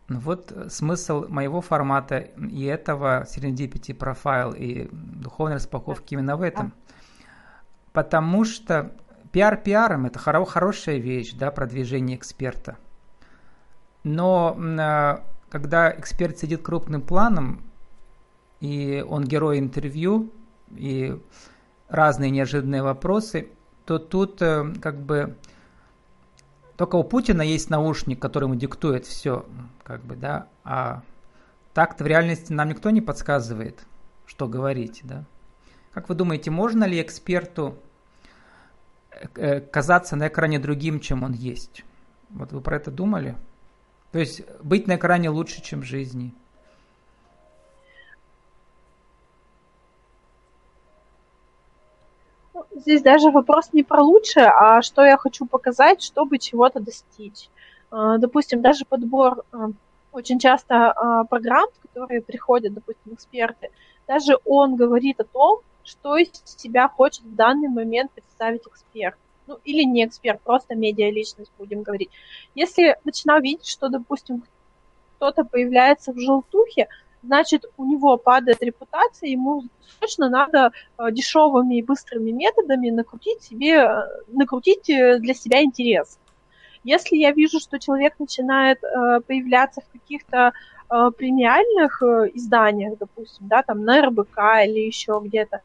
Ну вот смысл моего формата и этого Serendipity Profile и духовной распаковки именно в этом. потому что пиар пиаром это хоро- хорошая вещь, да, продвижение эксперта. Но а, когда эксперт сидит крупным планом, и он герой интервью, и разные неожиданные вопросы, то тут э, как бы только у Путина есть наушник, который ему диктует все, как бы, да, а так-то в реальности нам никто не подсказывает, что говорить, да. Как вы думаете, можно ли эксперту э, казаться на экране другим, чем он есть? Вот вы про это думали? То есть быть на экране лучше, чем в жизни – здесь даже вопрос не про лучшее, а что я хочу показать, чтобы чего-то достичь. А, допустим, даже подбор а, очень часто а, программ, которые приходят, допустим, эксперты, даже он говорит о том, что из себя хочет в данный момент представить эксперт. Ну, или не эксперт, просто медиа-личность, будем говорить. Если начинаю видеть, что, допустим, кто-то появляется в желтухе, значит, у него падает репутация, ему точно надо э, дешевыми и быстрыми методами накрутить себе, э, накрутить э, для себя интерес. Если я вижу, что человек начинает появляться в каких-то премиальных изданиях, допустим, да, там на РБК или еще где-то,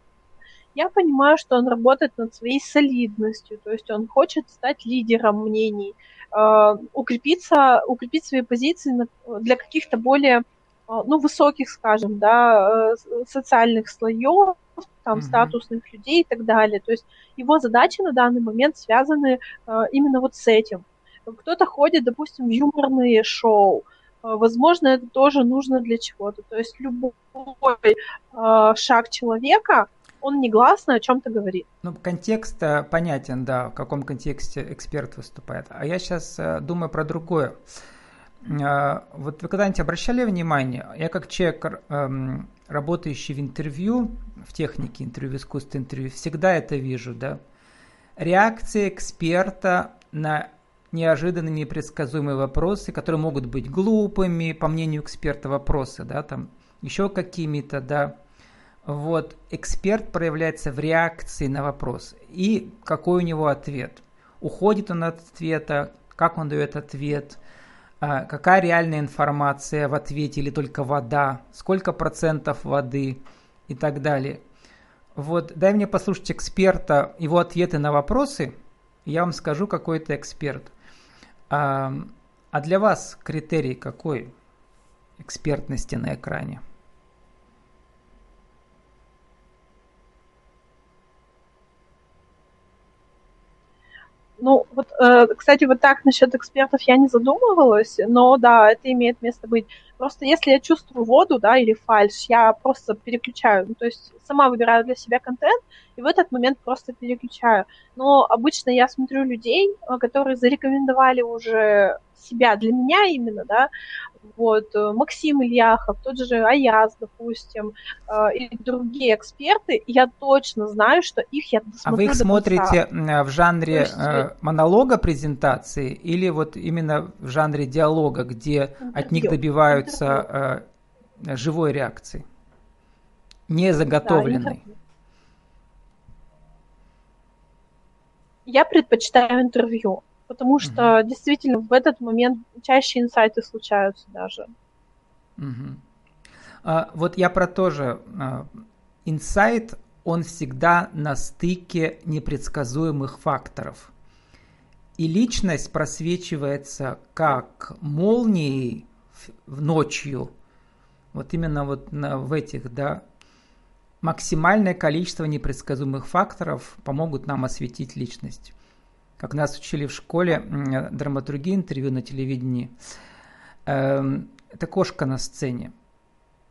я понимаю, что он работает над своей солидностью, то есть он хочет стать лидером мнений, укрепиться, укрепить свои позиции для каких-то более ну, высоких, скажем, да, э, социальных слоев, там, mm-hmm. статусных людей и так далее. То есть его задачи на данный момент связаны э, именно вот с этим. Кто-то ходит, допустим, в юморные шоу, э, возможно, это тоже нужно для чего-то. То есть любой шаг человека, он негласно о чем-то говорит. Ну, контекст понятен, да, в каком контексте эксперт выступает. А я сейчас думаю про другое. А, вот вы когда-нибудь обращали внимание, я как человек, эм, работающий в интервью, в технике интервью, искусстве интервью, всегда это вижу, да, реакция эксперта на неожиданные, непредсказуемые вопросы, которые могут быть глупыми, по мнению эксперта, вопросы, да, там, еще какими-то, да, вот, эксперт проявляется в реакции на вопрос. И какой у него ответ? Уходит он от ответа, как он дает ответ – какая реальная информация в ответе или только вода, сколько процентов воды и так далее. Вот дай мне послушать эксперта, его ответы на вопросы, я вам скажу, какой это эксперт. А, а для вас критерий какой экспертности на экране? Ну, вот, э, кстати, вот так насчет экспертов я не задумывалась, но да, это имеет место быть. Просто если я чувствую воду, да, или фальш, я просто переключаю. Ну, то есть сама выбираю для себя контент, и в этот момент просто переключаю. Но обычно я смотрю людей, э, которые зарекомендовали уже себя для меня именно, да, вот, э, Максим Ильяхов, тот же Аяз, допустим, э, и другие эксперты, я точно знаю, что их я досмотрю А вы их смотрите в жанре есть... монолога презентации или вот именно в жанре диалога, где интервью. от них добиваются интервью. живой реакции? Не заготовленной. Да, я предпочитаю интервью, потому что угу. действительно в этот момент чаще инсайты случаются даже. Угу. А, вот я про то же. А, инсайт, он всегда на стыке непредсказуемых факторов. И личность просвечивается как молнией ночью, вот именно вот на, в этих, да, максимальное количество непредсказуемых факторов помогут нам осветить личность. Как нас учили в школе драматургии интервью на телевидении, эм, это кошка на сцене.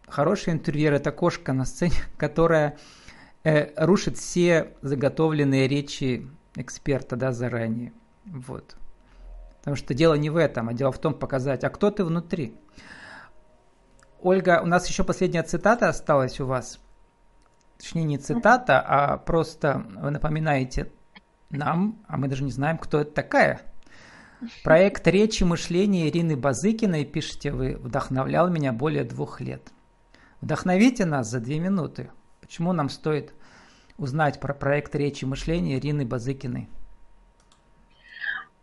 Хороший интервьюер – это кошка на сцене, *laughs* которая э, рушит все заготовленные речи эксперта да, заранее. Вот. Потому что дело не в этом, а дело в том показать, а кто ты внутри. Ольга, у нас еще последняя цитата осталась у вас точнее не цитата, а просто вы напоминаете нам, а мы даже не знаем, кто это такая. Проект «Речи мышления» Ирины Базыкиной, пишете вы, вдохновлял меня более двух лет. Вдохновите нас за две минуты. Почему нам стоит узнать про проект речи мышления Ирины Базыкиной?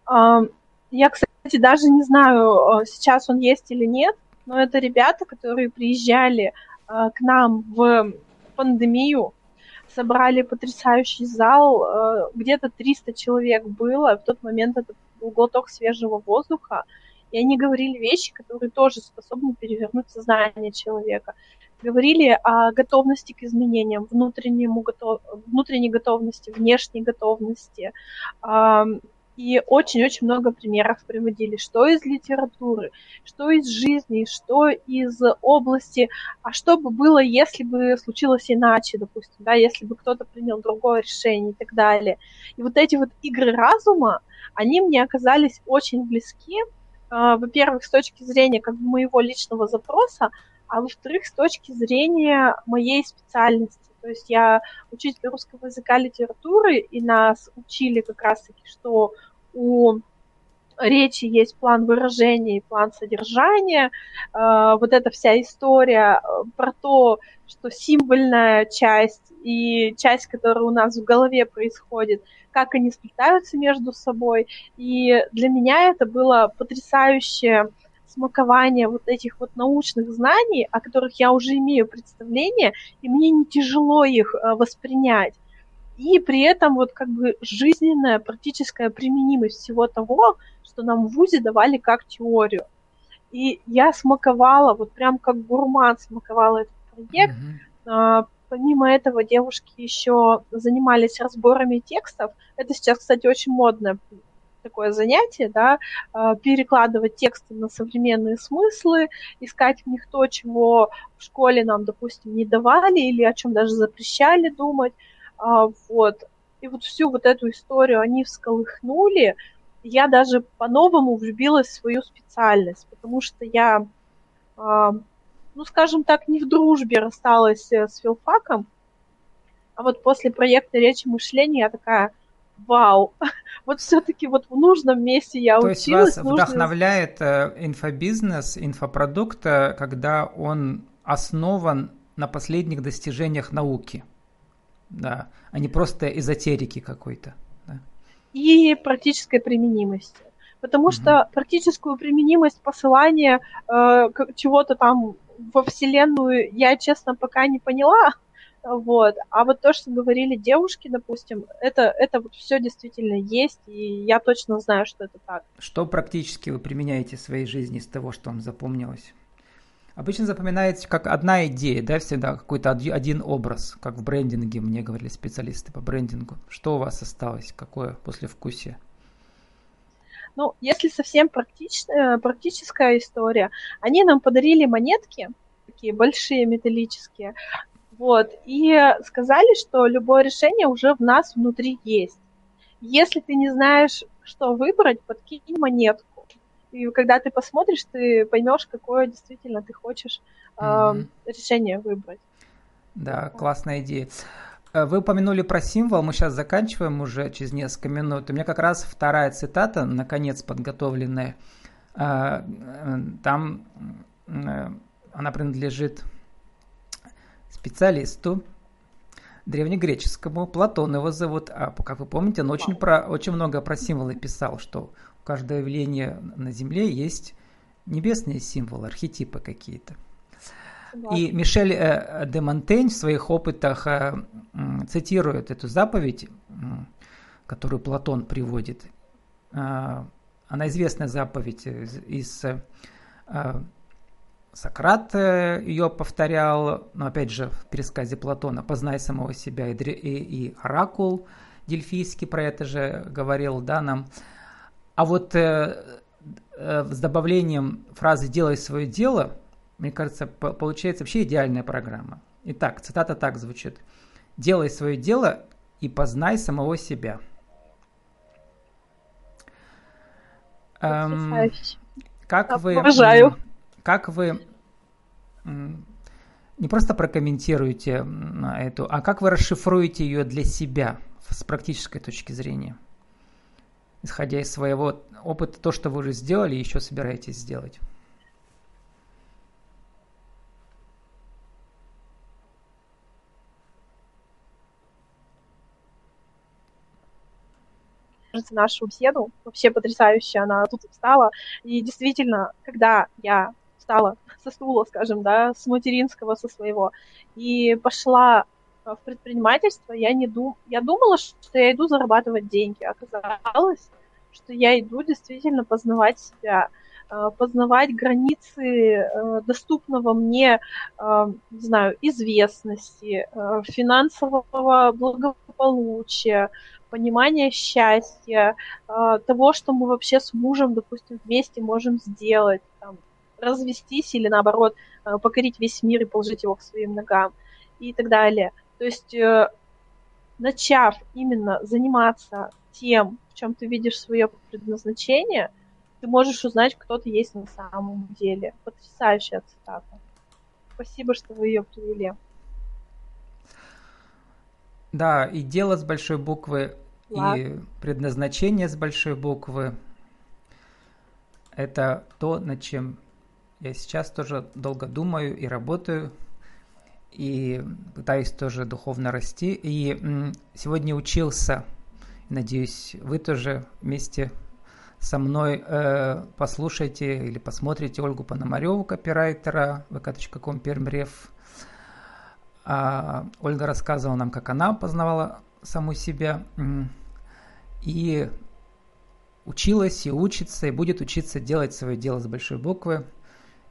Я, кстати, даже не знаю, сейчас он есть или нет, но это ребята, которые приезжали к нам в пандемию, собрали потрясающий зал, где-то 300 человек было, в тот момент это был глоток свежего воздуха, и они говорили вещи, которые тоже способны перевернуть сознание человека. Говорили о готовности к изменениям, внутреннему готов... внутренней готовности, внешней готовности. И очень-очень много примеров приводили, что из литературы, что из жизни, что из области, а что бы было, если бы случилось иначе, допустим, да, если бы кто-то принял другое решение и так далее. И вот эти вот игры разума, они мне оказались очень близки, а, во-первых, с точки зрения как бы моего личного запроса, а во-вторых, с точки зрения моей специальности. То есть я учитель русского языка литературы, и нас учили как раз-таки, что у речи есть план выражения и план содержания. А, вот эта вся история э, про то, что символьная часть и часть, которая у нас в голове происходит, как они сплетаются между собой. И для меня это было потрясающее смакование вот этих вот научных знаний, о которых я уже имею представление, и мне не тяжело их э, воспринять. И при этом вот как бы жизненная практическая применимость всего того, что нам в ВУЗе давали как теорию. И я смаковала, вот прям как гурман смаковала этот проект, mm-hmm Помимо этого, девушки еще занимались разборами текстов. Это сейчас, кстати, очень модное такое занятие, да, а, перекладывать тексты на современные смыслы, искать в них то, чего в школе нам, допустим, не давали или о чем даже запрещали думать. А, вот. И вот всю вот эту историю они всколыхнули. Я даже по-новому влюбилась в свою специальность, потому что я а, ну, скажем так, не в дружбе рассталась э, с филфаком, а вот после проекта речи мышления я такая, вау, *laughs* вот все-таки вот в нужном месте я То училась. То есть вас нужно... вдохновляет э, инфобизнес, инфопродукт, э, когда он основан на последних достижениях науки, да, а не просто эзотерики какой-то. Да. И практической применимости. Потому mm-hmm. что практическую применимость посылания э, чего-то там во Вселенную я, честно, пока не поняла. Вот. А вот то, что говорили девушки, допустим, это, это вот все действительно есть, и я точно знаю, что это так. Что практически вы применяете в своей жизни из того, что вам запомнилось? Обычно запоминается как одна идея, да, всегда какой-то один образ, как в брендинге, мне говорили специалисты по брендингу. Что у вас осталось, какое послевкусие? Ну, если совсем практич, э, практическая история, они нам подарили монетки, такие большие металлические, вот, и сказали, что любое решение уже в нас внутри есть. Если ты не знаешь, что выбрать, подкинь монетку. И когда ты посмотришь, ты поймешь, какое действительно ты хочешь э, mm-hmm. решение выбрать. Да, классная идея. Э, вы упомянули про символ, мы сейчас заканчиваем уже через несколько минут. У меня как раз вторая цитата, наконец подготовленная. Э, э, там она принадлежит специалисту древнегреческому, Платон его зовут, а как вы помните, он очень, про, очень много про символы писал, что у каждого явления на Земле есть небесные символы, архетипы какие-то. И Мишель э, де Монтень в своих опытах э, цитирует эту заповедь, которую Платон приводит. Э, она известная заповедь из Сократ ее повторял, но опять же в пересказе Платона «Познай самого себя» и, и, и Оракул Дельфийский про это же говорил да, нам. А вот э, э, с добавлением фразы «делай свое дело» мне кажется, получается вообще идеальная программа. Итак, цитата так звучит. «Делай свое дело и познай самого себя». Эм, как вы, Обожаю как вы не просто прокомментируете эту, а как вы расшифруете ее для себя с практической точки зрения, исходя из своего опыта, то, что вы уже сделали и еще собираетесь сделать? кажется, нашу беседу. Вообще потрясающе она тут встала. И действительно, когда я встала со стула, скажем, да, с материнского, со своего, и пошла в предпринимательство, я не дум... я думала, что я иду зарабатывать деньги. Оказалось, что я иду действительно познавать себя, э, познавать границы э, доступного мне, не знаю, известности, финансового благополучия, понимания счастья, того, что мы вообще с мужем, допустим, вместе можем сделать, там, развестись или наоборот покорить весь мир и положить его к своим ногам и так далее. То есть, начав именно заниматься тем, в чем ты видишь свое предназначение, ты можешь узнать, кто ты есть на самом деле. Потрясающая цитата. Спасибо, что вы ее привели. Да, и дело с большой буквы, Ладно. и предназначение с большой буквы – это то, над чем я сейчас тоже долго думаю и работаю, и пытаюсь тоже духовно расти. И сегодня учился – Надеюсь, вы тоже вместе со мной э, послушайте или посмотрите Ольгу Пономареву, копирайтера vk.com пермрев. А, Ольга рассказывала нам, как она познавала саму себя и училась и учится, и будет учиться делать свое дело с большой буквы.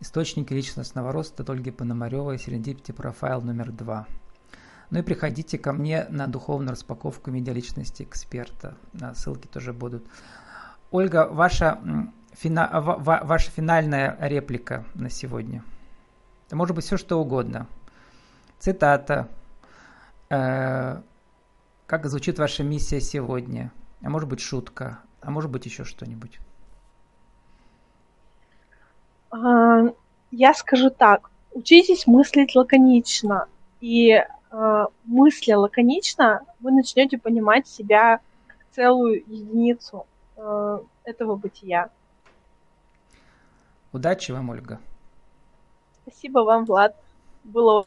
Источники личностного роста Ольги Пономаревой, Serendipity Profile номер два. Ну и приходите ко мне на духовную распаковку медиаличности эксперта. Ссылки тоже будут. Ольга, ваша, фина, ваша финальная реплика на сегодня. Это может быть все, что угодно. Цитата. Э, как звучит ваша миссия сегодня? А может быть шутка? А может быть еще что-нибудь? А, я скажу так. Учитесь мыслить лаконично. И э, мысля лаконично, вы начнете понимать себя как целую единицу э, этого бытия. Удачи вам, Ольга. Спасибо вам, Влад. Было